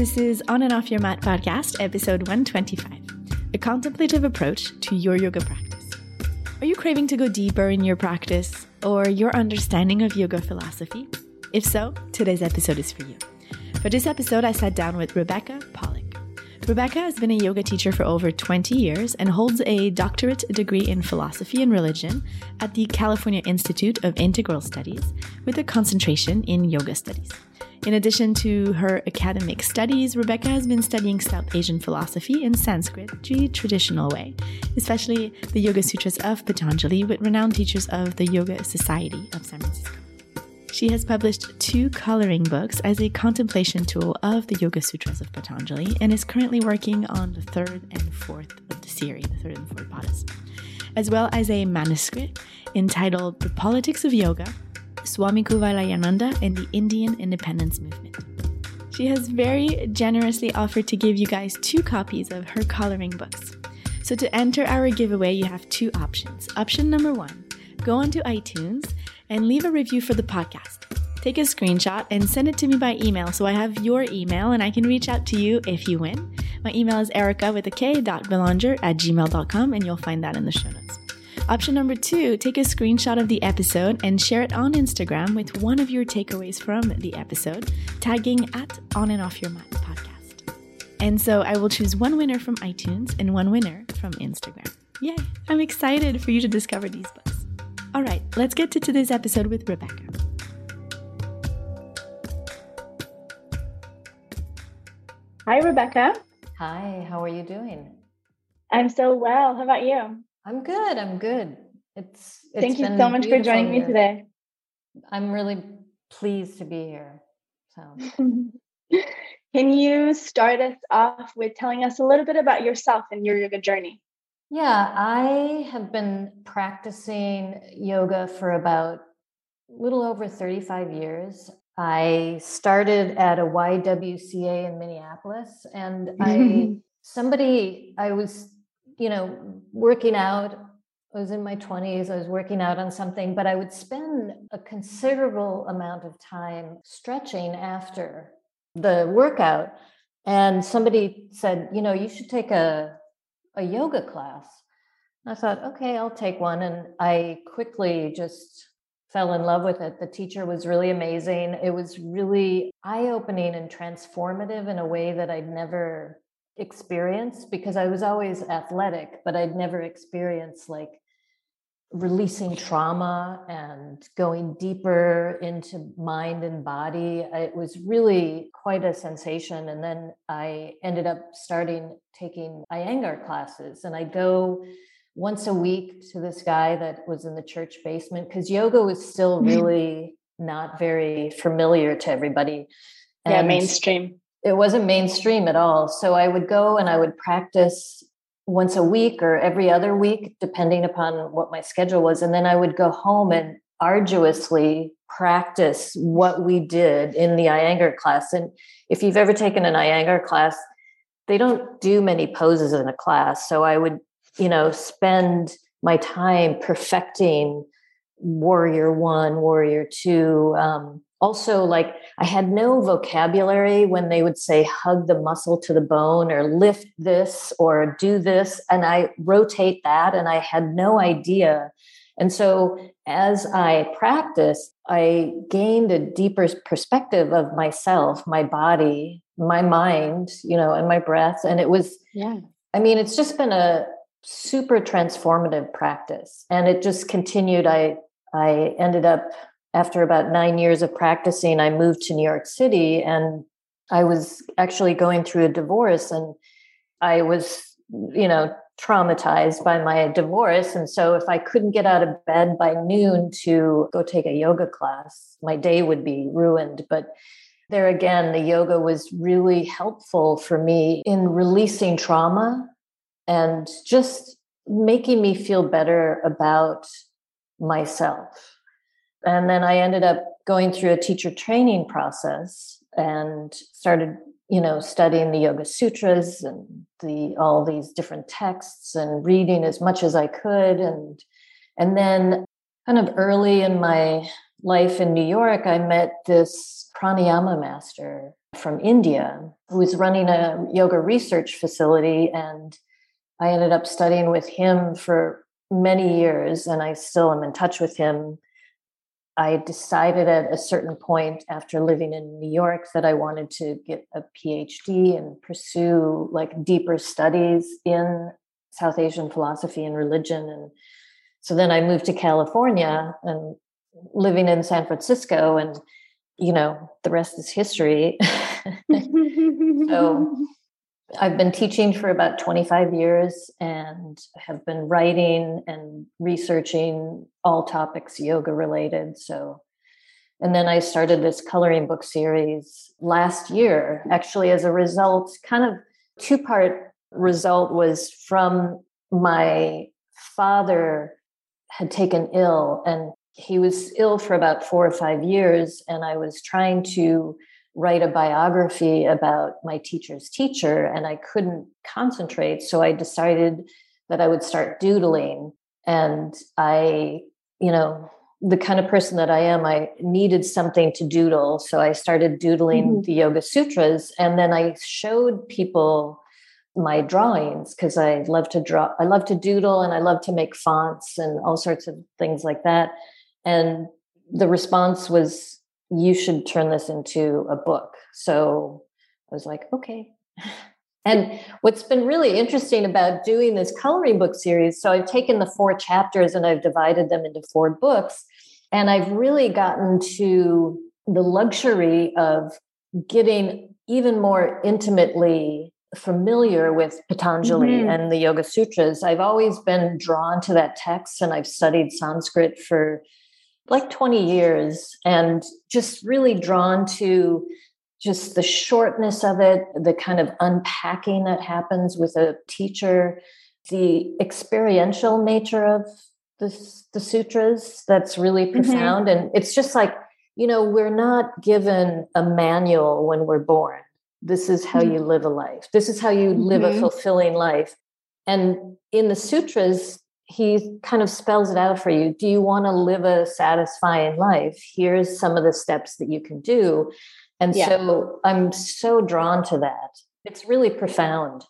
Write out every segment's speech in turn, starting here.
This is On and Off Your Mat podcast, episode 125 A Contemplative Approach to Your Yoga Practice. Are you craving to go deeper in your practice or your understanding of yoga philosophy? If so, today's episode is for you. For this episode, I sat down with Rebecca Pollock. Rebecca has been a yoga teacher for over 20 years and holds a doctorate degree in philosophy and religion at the California Institute of Integral Studies with a concentration in yoga studies. In addition to her academic studies, Rebecca has been studying South Asian philosophy in Sanskrit the traditional way, especially the Yoga Sutras of Patanjali with renowned teachers of the Yoga Society of San Francisco. She has published two coloring books as a contemplation tool of the Yoga Sutras of Patanjali and is currently working on the third and fourth of the series, the third and fourth padas, as well as a manuscript entitled The Politics of Yoga, Swami Kuvalayananda and the Indian Independence Movement. She has very generously offered to give you guys two copies of her coloring books. So to enter our giveaway, you have two options. Option number one, go onto iTunes and leave a review for the podcast. Take a screenshot and send it to me by email so I have your email and I can reach out to you if you win. My email is erica with a k dot belanger at gmail.com and you'll find that in the show notes. Option number two, take a screenshot of the episode and share it on Instagram with one of your takeaways from the episode, tagging at On and Off Your Mat podcast. And so I will choose one winner from iTunes and one winner from Instagram. Yay! I'm excited for you to discover these books. All right, let's get to today's episode with Rebecca. Hi, Rebecca. Hi, how are you doing? I'm so well. How about you? I'm good. I'm good. It's, it's thank you so much for joining here. me today. I'm really pleased to be here. So, can you start us off with telling us a little bit about yourself and your yoga journey? Yeah, I have been practicing yoga for about a little over 35 years. I started at a YWCA in Minneapolis and I somebody I was, you know, working out I was in my 20s, I was working out on something, but I would spend a considerable amount of time stretching after the workout. And somebody said, you know, you should take a a yoga class. I thought, okay, I'll take one. And I quickly just fell in love with it. The teacher was really amazing. It was really eye opening and transformative in a way that I'd never experienced because I was always athletic, but I'd never experienced like releasing trauma and going deeper into mind and body. It was really quite a sensation. And then I ended up starting taking Iyengar classes, and I go once a week to this guy that was in the church basement because yoga was still really not very familiar to everybody. And yeah, mainstream. It wasn't mainstream at all. So I would go and I would practice once a week or every other week, depending upon what my schedule was. And then I would go home and arduously practice what we did in the Iyengar class. And if you've ever taken an Iyengar class, they don't do many poses in a class. So I would, you know, spend my time perfecting warrior one, warrior two, um, also like i had no vocabulary when they would say hug the muscle to the bone or lift this or do this and i rotate that and i had no idea. And so as i practiced i gained a deeper perspective of myself my body my mind you know and my breath and it was yeah. I mean it's just been a super transformative practice and it just continued. I i ended up after about nine years of practicing, I moved to New York City and I was actually going through a divorce and I was, you know, traumatized by my divorce. And so if I couldn't get out of bed by noon to go take a yoga class, my day would be ruined. But there again, the yoga was really helpful for me in releasing trauma and just making me feel better about myself and then I ended up going through a teacher training process and started, you know, studying the Yoga Sutras and the all these different texts and reading as much as I could. And and then kind of early in my life in New York, I met this pranayama master from India who was running a yoga research facility. And I ended up studying with him for many years, and I still am in touch with him. I decided at a certain point after living in New York that I wanted to get a PhD and pursue like deeper studies in South Asian philosophy and religion. And so then I moved to California and living in San Francisco, and you know, the rest is history. so I've been teaching for about 25 years and have been writing and researching all topics yoga related. So, and then I started this coloring book series last year, actually, as a result, kind of two part result was from my father had taken ill and he was ill for about four or five years. And I was trying to write a biography about my teacher's teacher and I couldn't concentrate. So I decided that I would start doodling. And I, you know, the kind of person that I am, I needed something to doodle. So I started doodling mm-hmm. the Yoga Sutras. And then I showed people my drawings because I love to draw, I love to doodle and I love to make fonts and all sorts of things like that. And the response was you should turn this into a book. So I was like, okay. And what's been really interesting about doing this coloring book series, so I've taken the four chapters and I've divided them into four books. And I've really gotten to the luxury of getting even more intimately familiar with Patanjali mm-hmm. and the Yoga Sutras. I've always been drawn to that text and I've studied Sanskrit for like 20 years and just really drawn to just the shortness of it, the kind of unpacking that happens with a teacher, the experiential nature of the, the sutras that's really mm-hmm. profound. Mm-hmm. And it's just like, you know, we're not given a manual when we're born. This is how mm-hmm. you live a life. This is how you live mm-hmm. a fulfilling life. And in the sutras, he kind of spells it out for you. Do you want to live a satisfying life? Here's some of the steps that you can do. And yeah. so I'm so drawn to that. It's really profound.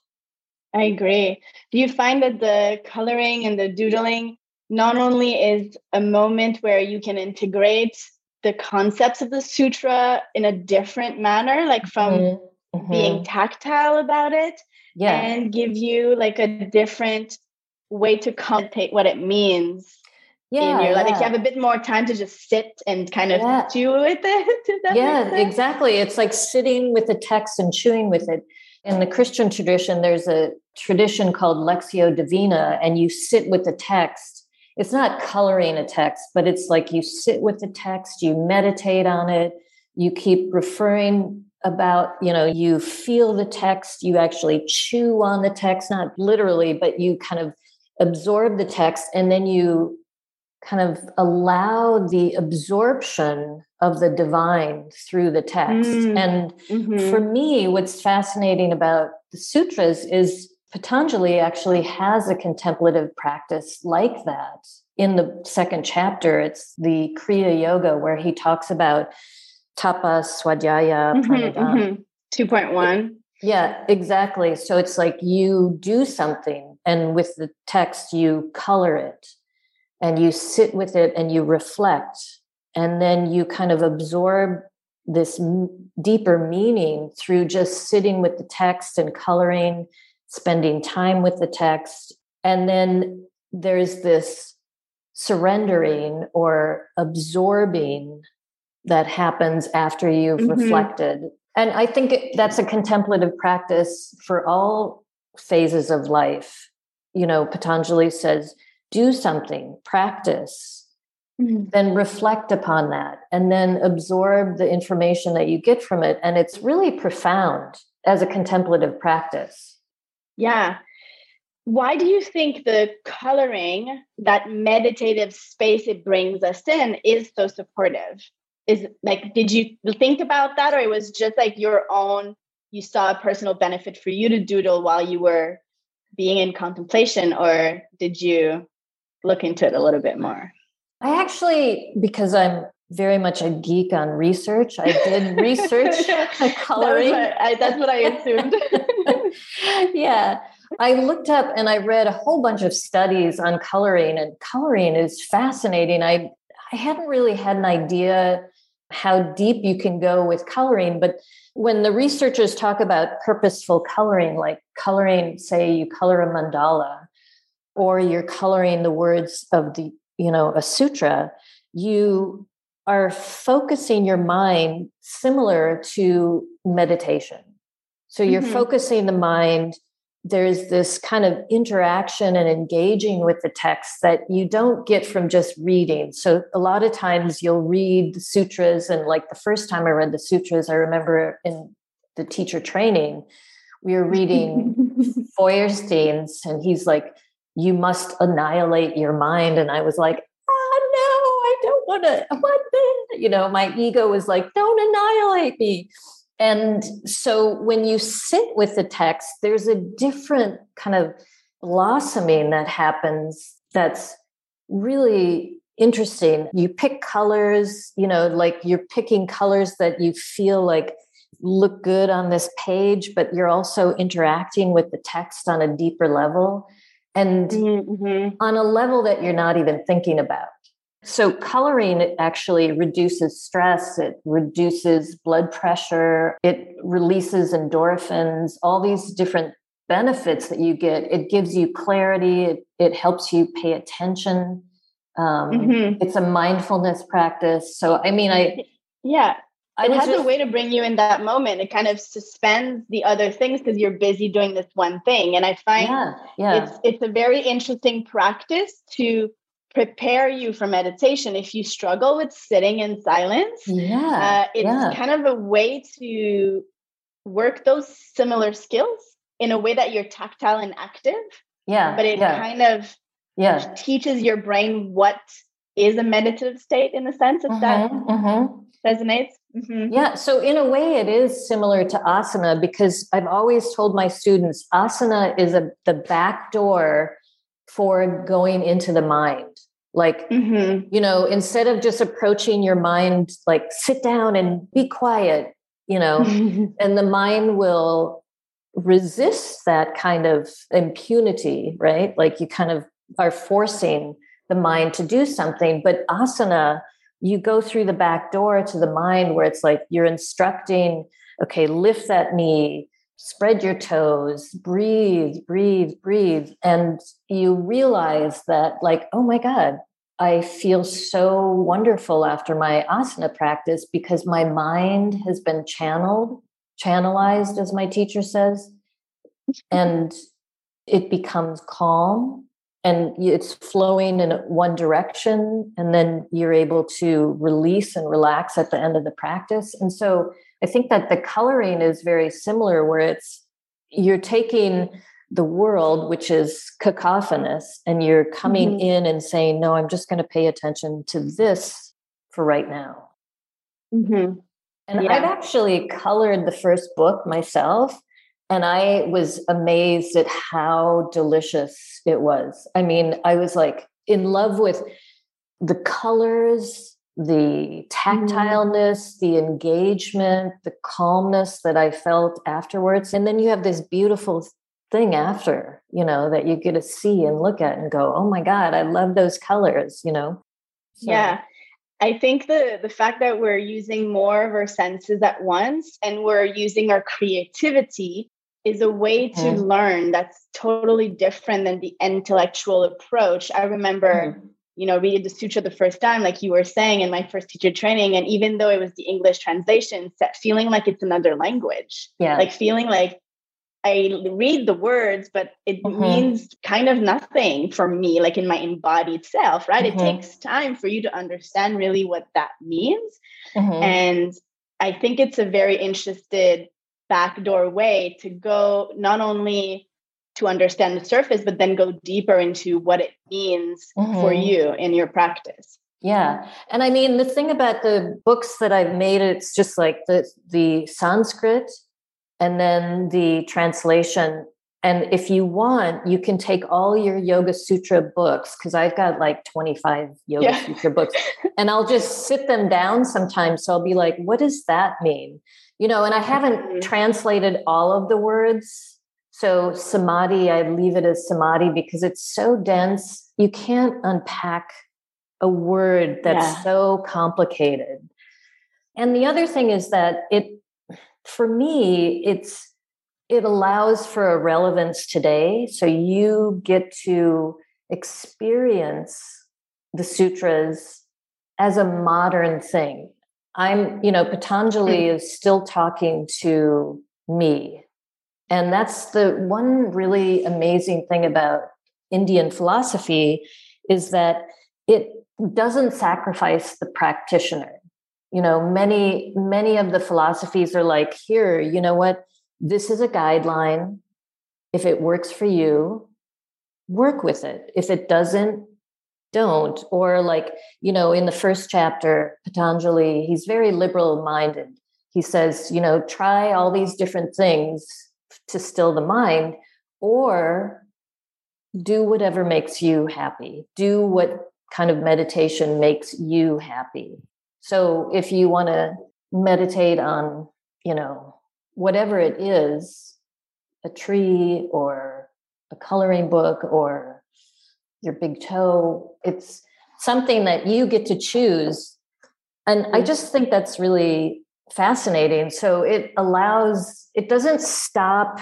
I agree. Do you find that the coloring and the doodling not only is a moment where you can integrate the concepts of the sutra in a different manner, like from mm-hmm. mm-hmm. being tactile about it, yeah. and give you like a different way to connotate what it means yeah, in your life. Yeah. Like you have a bit more time to just sit and kind of yeah. chew with it. yeah, exactly. It's like sitting with the text and chewing with it. In the Christian tradition, there's a tradition called Lectio Divina, and you sit with the text. It's not coloring a text, but it's like you sit with the text, you meditate on it, you keep referring about you know you feel the text you actually chew on the text not literally but you kind of absorb the text and then you kind of allow the absorption of the divine through the text. Mm. And mm-hmm. for me, what's fascinating about the sutras is Patanjali actually has a contemplative practice like that. In the second chapter, it's the Kriya Yoga, where he talks about tapa, swadhyaya, mm-hmm, pranidhana. Mm-hmm. 2.1. Yeah, exactly. So it's like you do something, and with the text, you color it and you sit with it and you reflect, and then you kind of absorb this m- deeper meaning through just sitting with the text and coloring, spending time with the text. And then there's this surrendering or absorbing that happens after you've mm-hmm. reflected and I think that's a contemplative practice for all phases of life. You know, Patanjali says, do something, practice, mm-hmm. then reflect upon that, and then absorb the information that you get from it. And it's really profound as a contemplative practice. Yeah. Why do you think the coloring, that meditative space it brings us in, is so supportive? is like did you think about that or it was just like your own you saw a personal benefit for you to doodle while you were being in contemplation or did you look into it a little bit more i actually because i'm very much a geek on research. I did research coloring. That I, that's what I assumed. yeah. I looked up and I read a whole bunch of studies on coloring, and coloring is fascinating. I I hadn't really had an idea how deep you can go with coloring, but when the researchers talk about purposeful coloring, like coloring, say you color a mandala, or you're coloring the words of the, you know, a sutra, you are focusing your mind similar to meditation. So you're mm-hmm. focusing the mind. There's this kind of interaction and engaging with the text that you don't get from just reading. So a lot of times you'll read the sutras, and like the first time I read the sutras, I remember in the teacher training, we were reading Feuerstein's, and he's like, You must annihilate your mind. And I was like, "Ah, no, I don't want to, what then? You know, my ego was like, don't annihilate me. And so when you sit with the text, there's a different kind of blossoming that happens that's really interesting. You pick colors, you know, like you're picking colors that you feel like look good on this page, but you're also interacting with the text on a deeper level and mm-hmm. on a level that you're not even thinking about. So, coloring actually reduces stress, it reduces blood pressure, it releases endorphins, all these different benefits that you get. It gives you clarity, it, it helps you pay attention. Um, mm-hmm. It's a mindfulness practice. So, I mean, I. Yeah. I it has just, a way to bring you in that moment. It kind of suspends the other things because you're busy doing this one thing. And I find yeah, yeah. it's it's a very interesting practice to prepare you for meditation if you struggle with sitting in silence yeah uh, it's yeah. kind of a way to work those similar skills in a way that you're tactile and active yeah but it yeah. kind of yeah teaches your brain what is a meditative state in a sense if mm-hmm, that mm-hmm. resonates mm-hmm. yeah so in a way it is similar to asana because i've always told my students asana is a the back door for going into the mind. Like, mm-hmm. you know, instead of just approaching your mind, like, sit down and be quiet, you know, and the mind will resist that kind of impunity, right? Like, you kind of are forcing the mind to do something. But asana, you go through the back door to the mind where it's like you're instructing, okay, lift that knee, spread your toes, breathe, breathe, breathe. And you realize that, like, oh my God, I feel so wonderful after my asana practice because my mind has been channeled, channelized, as my teacher says, and it becomes calm and it's flowing in one direction. And then you're able to release and relax at the end of the practice. And so I think that the coloring is very similar, where it's you're taking the world, which is cacophonous, and you're coming mm-hmm. in and saying, No, I'm just going to pay attention to this for right now. Mm-hmm. And yeah. I've actually colored the first book myself, and I was amazed at how delicious it was. I mean, I was like in love with the colors the mm-hmm. tactileness, the engagement, the calmness that I felt afterwards. And then you have this beautiful thing after, you know, that you get to see and look at and go, oh my God, I love those colors, you know? So. Yeah. I think the the fact that we're using more of our senses at once and we're using our creativity is a way to mm. learn that's totally different than the intellectual approach. I remember mm you know, read the sutra the first time, like you were saying in my first teacher training. And even though it was the English translation, feeling like it's another language. Yeah. Like feeling like I read the words, but it mm-hmm. means kind of nothing for me, like in my embodied self, right? Mm-hmm. It takes time for you to understand really what that means. Mm-hmm. And I think it's a very interested backdoor way to go not only to understand the surface, but then go deeper into what it means mm-hmm. for you in your practice. Yeah. And I mean, the thing about the books that I've made, it's just like the, the Sanskrit and then the translation And if you want, you can take all your Yoga Sutra books, because I've got like 25 Yoga yeah. Sutra books, and I'll just sit them down sometimes. So I'll be like, what does that mean? You know, and I haven't mm-hmm. translated all of the words. So samadhi, I leave it as samadhi because it's so dense. You can't unpack a word that's yeah. so complicated. And the other thing is that it, for me, it's, it allows for a relevance today. So you get to experience the sutras as a modern thing. I'm, you know, Patanjali mm. is still talking to me. And that's the one really amazing thing about Indian philosophy is that it doesn't sacrifice the practitioner. You know, many, many of the philosophies are like, here, you know what? this is a guideline. If it works for you, work with it. If it doesn't, don't. Or, like, you know, in the first chapter, Patanjali, he's very liberal minded. He says, you know, try all these different things to still the mind, or do whatever makes you happy. Do what kind of meditation makes you happy. So, if you want to meditate on, you know, whatever it is a tree or a coloring book or your big toe it's something that you get to choose and i mm. just think that's really fascinating. So it allows it doesn't stop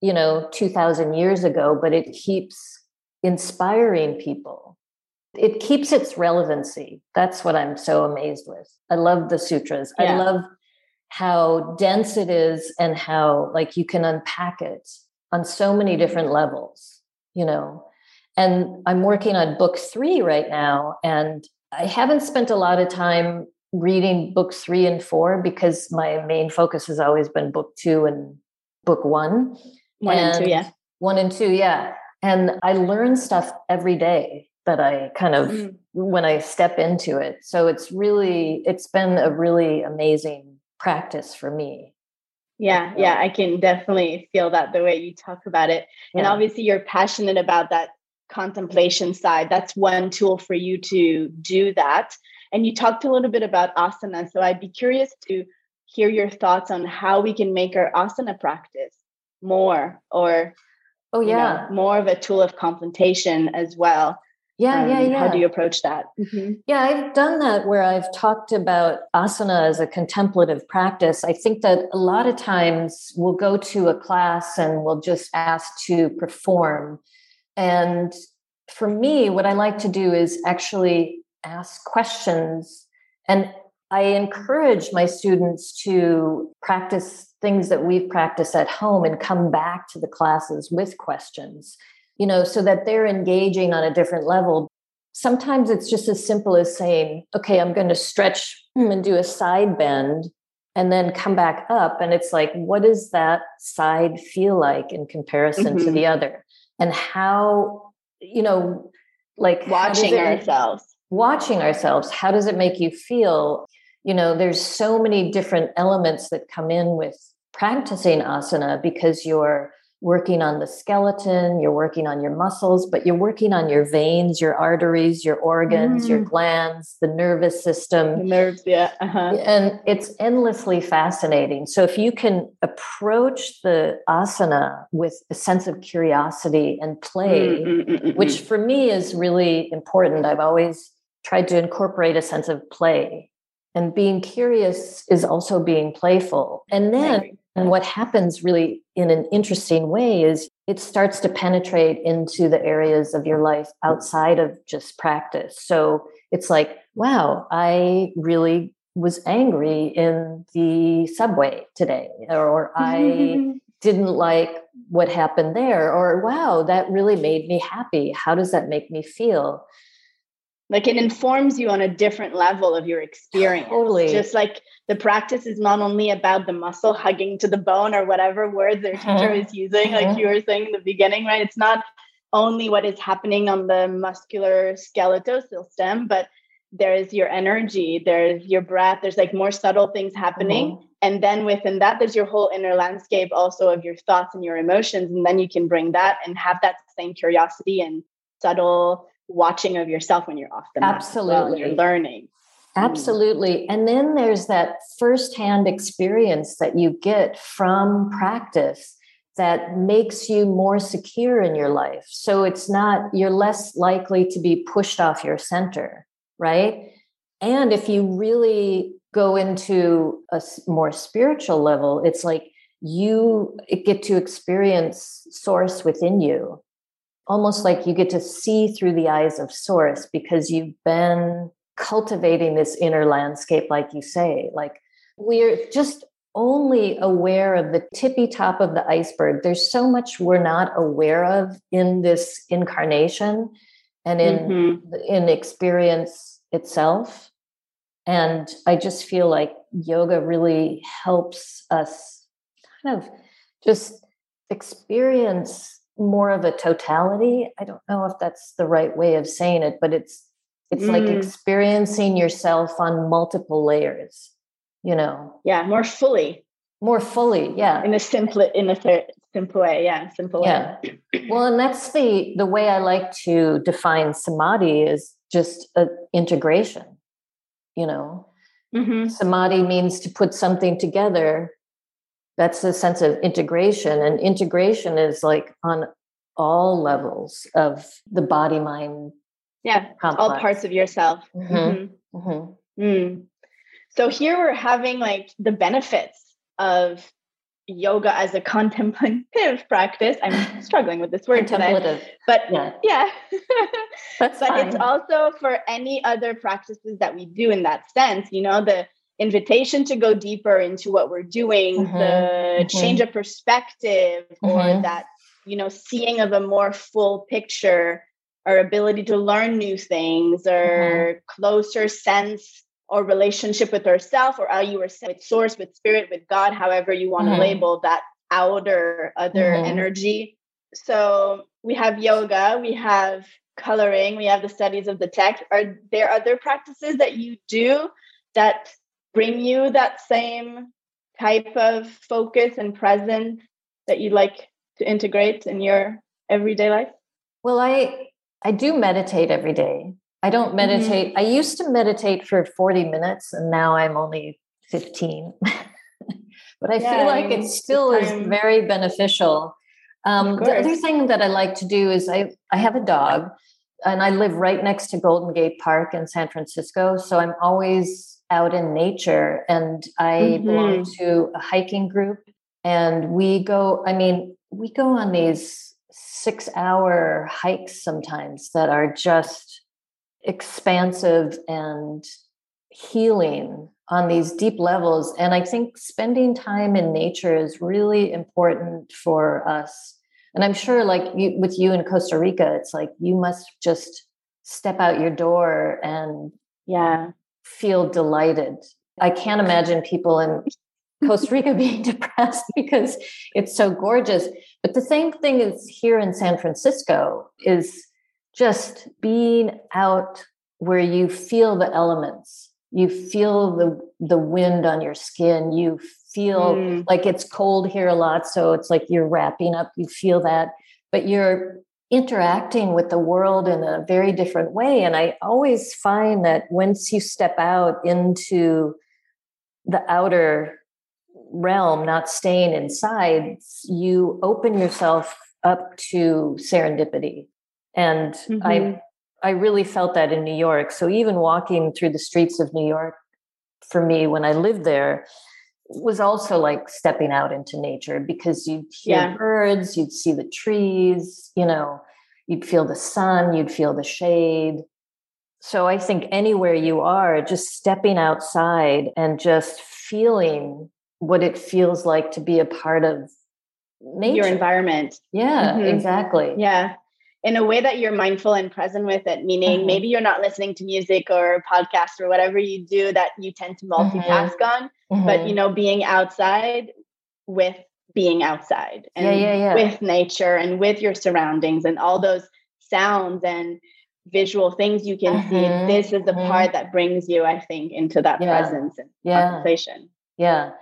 you know 2000 years ago but it keeps inspiring people. It keeps its relevancy. That's what i'm so amazed with. I love the sutras. Yeah. i love how dense it is and how like you can unpack it on so many different levels you know? And i'm working on book three right now and i haven't spent a lot of time reading book three and four because my main focus has always been book two and book one one and, and two yeah one and two yeah and i learn stuff every day that i kind of mm. when i step into it so it's really it's been a really amazing practice for me. Yeah, yeah, I can definitely feel that the way you talk about it. Yeah. And obviously, you're passionate about that contemplation side. That's one tool for you to do that. And you talked a little bit about asana. So I'd be curious to hear your thoughts on how we can make our asana practice more or oh yeah you know, more of a tool of contemplation as well yeah, um, yeah, yeah. How do you approach that? Mm-hmm. Yeah, I've done that where I've talked about asana as a contemplative practice. I think that a lot of times we'll go to a class and we'll just ask to perform. And for me, what I like to do is actually ask questions. And I encourage my students to practice things that we've practiced at home and come back to the classes with questions you know, so that they're engaging on a different level. Sometimes it's just as simple as saying, okay, I'm going to stretch and do a side bend and then come back up. And it's like, what does that side feel like in comparison mm-hmm. to the other? And how, you know, like watching it, ourselves. Watching ourselves. How does it make you feel? You know, there's so many different elements that come in with practicing asana because you're working on the skeleton, you're working on your muscles, but you're working on your veins, your arteries, your organs, mm. your glands, the nervous system. The nerves, yeah. Uh-huh. And it's endlessly fascinating. So if you can approach the asana with a sense of curiosity and play, mm-hmm. which for me is really important, I've always tried to incorporate a sense of play. And being curious is also being playful. And then and what happens really in an interesting way is it starts to penetrate into the areas of your life outside of just practice. So it's like, wow, I really was angry in the subway today, or I didn't like what happened there, or wow, that really made me happy. How does that make me feel? Like it informs you on a different level of your experience totally. just like the practice is not only about the muscle hugging to the bone or whatever words their teacher mm-hmm. is using like mm-hmm. you were saying in the beginning right it's not only what is happening on the muscular skeletal system but there's your energy, there's your breath, there's like more subtle things happening. Mm-hmm. And then within that, there's your whole inner landscape also of your thoughts and your emotions. And then you can bring that and have that same curiosity and subtle watching of yourself when you're off the mat. Absolutely. You're learning. Hmm. Absolutely. And then there's that firsthand experience that you get from practice that makes you more secure in your life. So it's not, you're less likely to be pushed off your center, right? And if you really go into a more spiritual level, it's like you get to experience source within you, almost like you get to see through the eyes of source because you've been cultivating this inner landscape, like you say. Like we're just only aware of the tippy top of the iceberg. There's so much we're not aware of in this incarnation and in mm-hmm. in experience itself. And I just feel like yoga really helps us kind of just experience more of a totality. I don't know if that's the right way of saying it, but it's it's mm. like experiencing yourself on multiple layers you know yeah more fully more fully yeah in a simple in a simple way yeah simple yeah way. well and that's the the way i like to define samadhi is just a integration you know mm-hmm. samadhi means to put something together that's the sense of integration and integration is like on all levels of the body mind yeah complex. all parts of yourself mm-hmm. Mm-hmm. mm-hmm. Mm. So here we're having like the benefits of yoga as a contemplative practice. I'm struggling with this word today. But yeah, yeah. but fine. it's also for any other practices that we do in that sense, you know, the invitation to go deeper into what we're doing, mm-hmm. the mm-hmm. change of perspective mm-hmm. or that, you know, seeing of a more full picture, our ability to learn new things or mm-hmm. closer sense or relationship with herself or how you with source with spirit with god however you want to mm-hmm. label that outer other mm-hmm. energy so we have yoga we have coloring we have the studies of the text are there other practices that you do that bring you that same type of focus and presence that you'd like to integrate in your everyday life well i i do meditate every day I don't mm-hmm. meditate. Mm-hmm. I used to meditate for 40 minutes and now I'm only 15. but I yeah, feel like it still is very beneficial. Um, the other thing that I like to do is I, I have a dog and I live right next to Golden Gate Park in San Francisco. So I'm always out in nature and I mm-hmm. belong to a hiking group and we go, I mean, we go on these six hour hikes sometimes that are just expansive and healing on these deep levels. And I think spending time in nature is really important for us. And I'm sure, like you, with you in Costa Rica, it's like you must just step out your door and yeah, feel delighted. I can't imagine people in Costa Rica being depressed because it's so gorgeous. But the same thing is here in San Francisco is just being out where you feel the elements you feel the the wind on your skin you feel mm. like it's cold here a lot so it's like you're wrapping up you feel that but you're interacting with the world in a very different way and i always find that once you step out into the outer realm not staying inside you open yourself up to serendipity and mm-hmm. I I really felt that in New York. So even walking through the streets of New York for me when I lived there was also like stepping out into nature because you'd hear yeah. birds, you'd see the trees, you know, you'd feel the sun, you'd feel the shade. So I think anywhere you are, just stepping outside and just feeling what it feels like to be a part of nature. Your environment. Yeah, mm-hmm. exactly. Yeah in a way that you're mindful and present with it meaning mm-hmm. maybe you're not listening to music or podcast or whatever you do that you tend to multitask mm-hmm. on mm-hmm. but you know being outside with being outside and yeah, yeah, yeah. with nature and with your surroundings and all those sounds and visual things you can mm-hmm. see. This is the mm-hmm. part that brings you, I think, into that presence and yeah. contemplation. Yeah.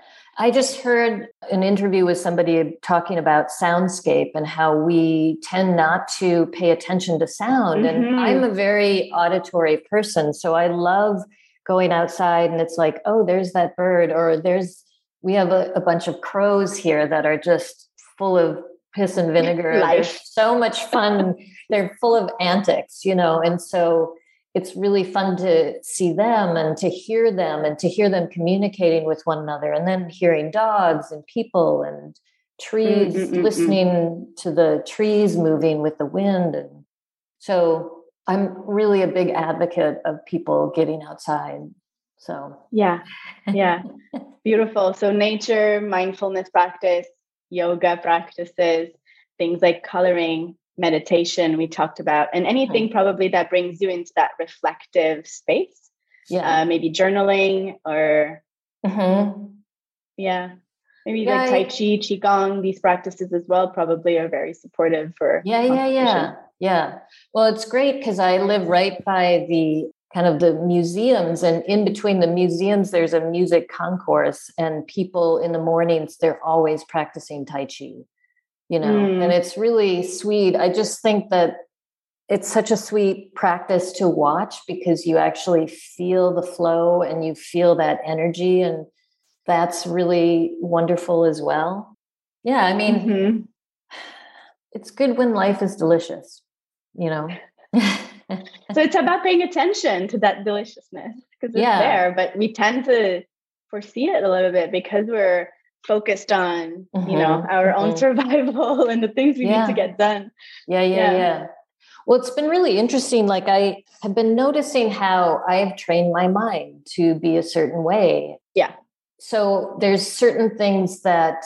I just heard an interview with somebody talking about soundscape and how we tend not to pay attention to sound. Mm-hmm. And I'm a very auditory person. So I love going outside and it's like, oh, there's that bird, or there's, we have a, a bunch of crows here that are just full of piss and vinegar. Life. so much fun. They're full of antics, you know. And so it's really fun to see them and to hear them and to hear them communicating with one another and then hearing dogs and people and trees mm-hmm. listening to the trees moving with the wind. And so i'm really a big advocate of people getting outside so. Yeah yeah. Beautiful. So nature mindfulness practice yoga practices things like coloring meditation we talked about and anything mm-hmm. probably that brings you into that reflective space yeah. uh, maybe journaling or mm-hmm. yeah. Maybe yeah, like tai chi qigong these practices as well probably are very supportive for yeah yeah yeah. yeah. Well it's great because i live right by the kind of the museums and in between the museums there's a music concourse and people in the mornings they're always practicing tai chi you know mm. and it's really sweet i just think that it's such a sweet practice to watch because you actually feel the flow and you feel that energy and that's really wonderful as well yeah i mean mm-hmm. it's good when life is delicious you know so it's about paying attention to that deliciousness because it's yeah. there but we tend to foresee it a little bit because we're focused on mm-hmm, you know our mm-hmm. own survival and the things we yeah. need to get done. Yeah, yeah yeah. yeah. Well it's been really interesting like i have been noticing how i have trained my mind to be a certain way. Yeah. So there's certain things that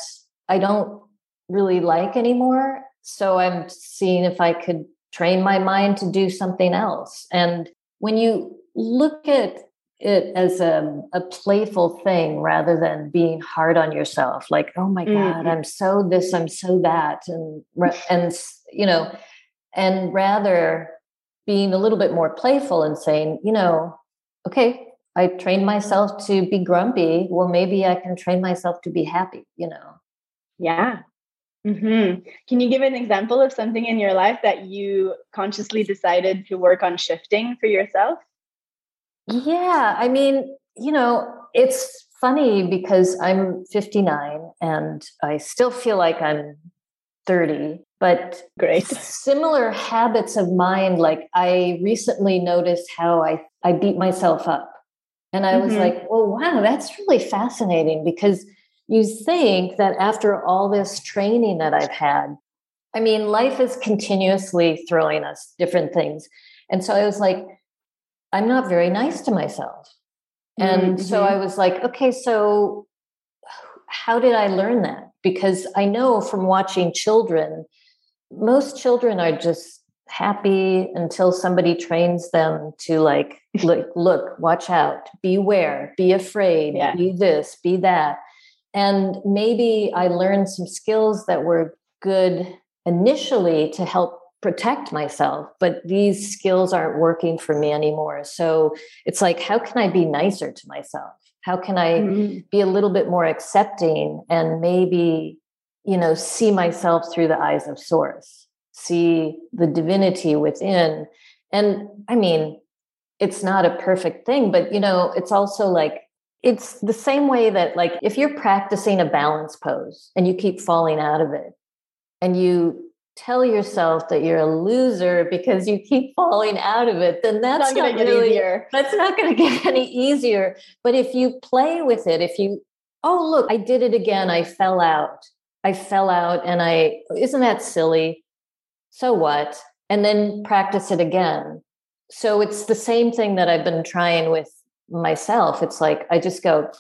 i don't really like anymore. So i'm seeing if i could train my mind to do something else. And when you look at it as a, a playful thing rather than being hard on yourself like oh my god mm-hmm. i'm so this i'm so that and and you know and rather being a little bit more playful and saying you know okay i trained myself to be grumpy well maybe i can train myself to be happy you know yeah mm-hmm. can you give an example of something in your life that you consciously decided to work on shifting for yourself yeah, I mean, you know, it's funny because I'm 59 and I still feel like I'm 30, but great. Similar habits of mind like I recently noticed how I I beat myself up. And I mm-hmm. was like, "Well, wow, that's really fascinating because you think that after all this training that I've had, I mean, life is continuously throwing us different things. And so I was like, I'm not very nice to myself. And mm-hmm. so I was like, okay, so how did I learn that? Because I know from watching children, most children are just happy until somebody trains them to like look look watch out beware be afraid yeah. be this be that and maybe i learned some skills that were good initially to help protect myself but these skills aren't working for me anymore. So it's like how can i be nicer to myself? How can i mm-hmm. be a little bit more accepting and maybe you know see myself through the eyes of source see the divinity within? And i mean it's not a perfect thing but you know it's also like it's the same way that like if you're practicing a balance pose and you keep falling out of it and you tell yourself that you're a loser because you keep falling out of it, then that's not, not really easier. That's not going to get any easier. But if you play with it, if you, oh look, I did it again. I fell out. I fell out, and I isn't that silly? So what? And then practice it again. So it's the same thing that I've been trying with myself. It's like I just go,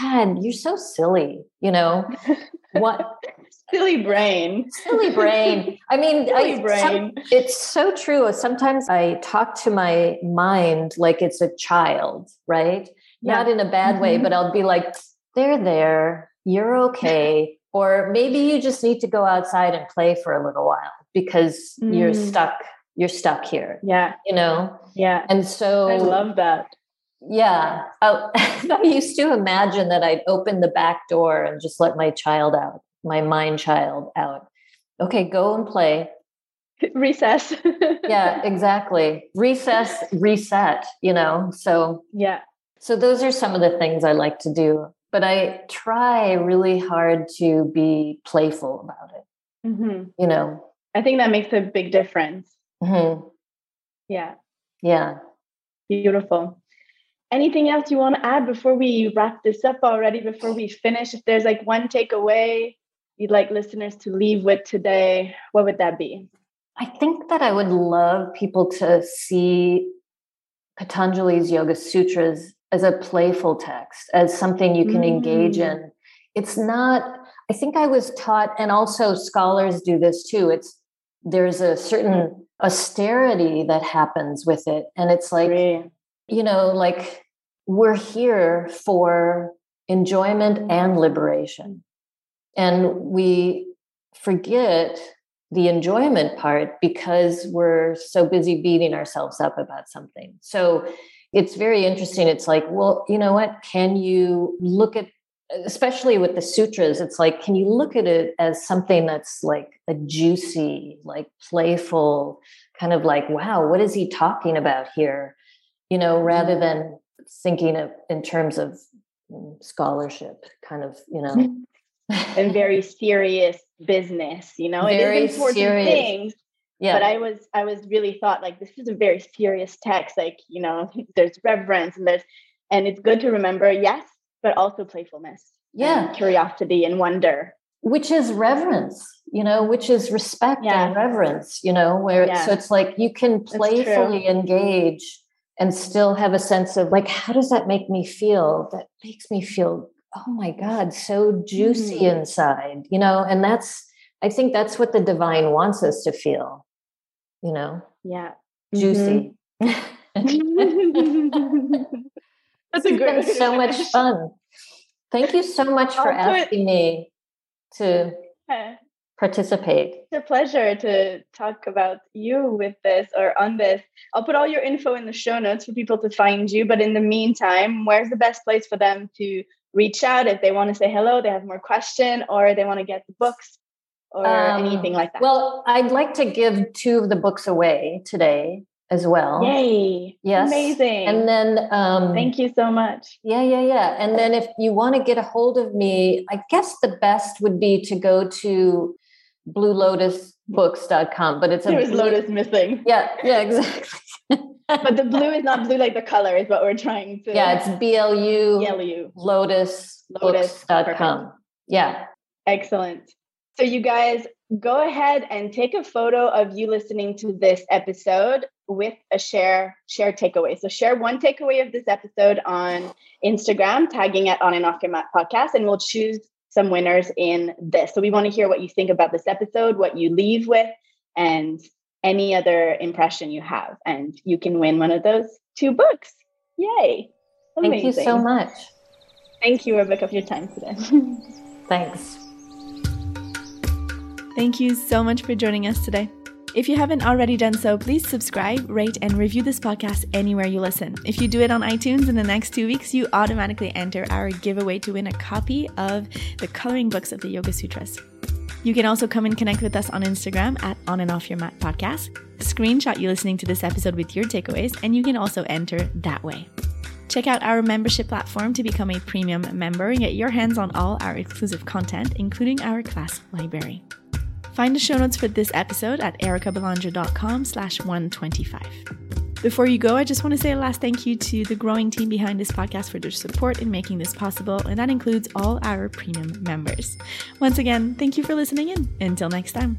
God, you're so silly. You know what? Silly brain silly brain i mean silly I, brain. Some, it's so true sometimes i talk to my mind like it's a child right yeah. not in a bad mm-hmm. way but i'll be like they're there you're okay or maybe you just need to go outside and play for a little while because mm. you're stuck you're stuck here. Yeah. You know? Yeah. And so I love that. Yeah. I, I used to imagine that I'd open the back door and just let my child out, my mind child out. Okay, go and play. Recess. yeah, exactly. Recess, reset, you know? So, yeah. So, those are some of the things I like to do, but I try really hard to be playful about it. Mm-hmm. You know, I think that makes a big difference. Mm-hmm. Yeah. Yeah. Beautiful. Anything else you want to add before we wrap this up already, before we finish? If there's like one takeaway you'd like listeners to leave with today, what would that be? I think that I would love people to see Patanjali's Yoga Sutras as a playful text, as something you can mm. engage in. It's not, I think I was taught, and also scholars do this too. It's there's a certain austerity that happens with it. And it's like, you know, like we're here for enjoyment and liberation. And we forget the enjoyment part because we're so busy beating ourselves up about something. So it's very interesting. It's like, well, you know what? Can you look at, especially with the sutras, it's like, can you look at it as something that's like a juicy, like playful, kind of like, wow, what is he talking about here? You know, rather than thinking of in terms of mm, scholarship, kind of, you know. And very serious business you know very it is important serious. things yeah. but i was i was really thought like this is a very serious text like you know there's reverence and there's and it's good to remember yes but also playfulness yeah and curiosity and wonder which is reverence you know which is respect yeah. and reverence you know where yeah. so it's like you can playfully engage and still have a sense of like how does that make me feel that makes me feel oh my god so juicy mm. inside you know and that's i think that's what the divine wants us to feel you know? Yeah. Juicy. Mm-hmm. that's a great so much fun. Thank you so much for asking me to participate. It's a pleasure to talk about you with this or on this. I'll put all your info in the show notes for people to find you but in the meantime where's the best place for them to reach out if they want to say hello, they have more question, or they want to get the books or um, anything like that? Well, I'd like to give two of the books away today as well. Yay. Yes. Amazing. And then um, thank you so much. Yeah, yeah, yeah. And then if you want to get a hold of me, I guess the best would be to go to blulotusbooks.com, but it's a there was lotus missing. Yeah, yeah, exactly but the blue is not blue like the color is what we're trying to yeah it's blu BLU. lotus lotus.com yeah. Excellent. So you guys go ahead and take a photo of you listening to this episode with a share share takeaway. So share one takeaway of this episode on instagram tagging at on and off your mat podcast and we'll choose some winners in this. So we want to hear what you think about this episode what you leave with and any other impression you have. And you can win one of those two books. Yay. Amazing. Thank you so much. Thank you, Rebecca, for your time today. Thanks. Thank you so much for joining us today. If you haven't already done so, please subscribe, rate, and review this podcast anywhere you listen. If you do it on iTunes in the next two weeks, you automatically enter our giveaway to win a copy of the coloring books of the Yoga Sutras. You can also come and connect with us on Instagram at On and Off Your Mat Podcast. Screenshot you listening to this episode with your takeaways, and you can also enter that way. Check out our membership platform to become a premium member and get your hands on all our exclusive content, including our class library. Find the show notes for this episode at ericabelanger.com slash 125. Before you go, I just want to say a last thank you to the growing team behind this podcast for their support in making this possible, and that includes all our premium members. Once again, thank you for listening in. Until next time.